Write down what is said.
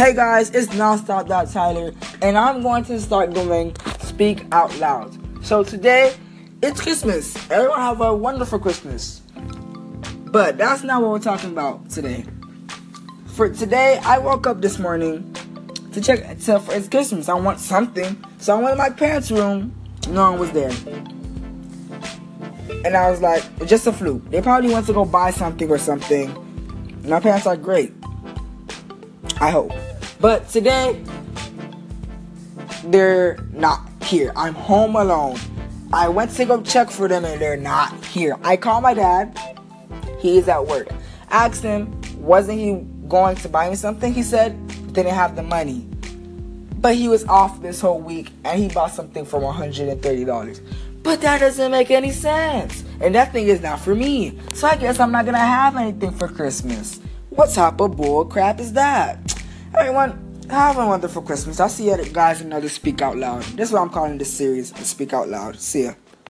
Hey guys, it's Nonstop Tyler, and I'm going to start doing Speak Out Loud. So today, it's Christmas. Everyone have a wonderful Christmas. But that's not what we're talking about today. For today, I woke up this morning to check to, for it's Christmas. I want something, so I went to my parents' room. No one was there, and I was like, just a fluke. They probably went to go buy something or something. My parents are great. I hope. But today, they're not here. I'm home alone. I went to go check for them and they're not here. I called my dad. He is at work. Asked him, wasn't he going to buy me something? He said, didn't have the money. But he was off this whole week and he bought something for $130. But that doesn't make any sense. And that thing is not for me. So I guess I'm not gonna have anything for Christmas. What type of bull crap is that? Everyone, have a wonderful Christmas. I'll see you guys another Speak Out Loud. This is what I'm calling this series, Speak Out Loud. See ya.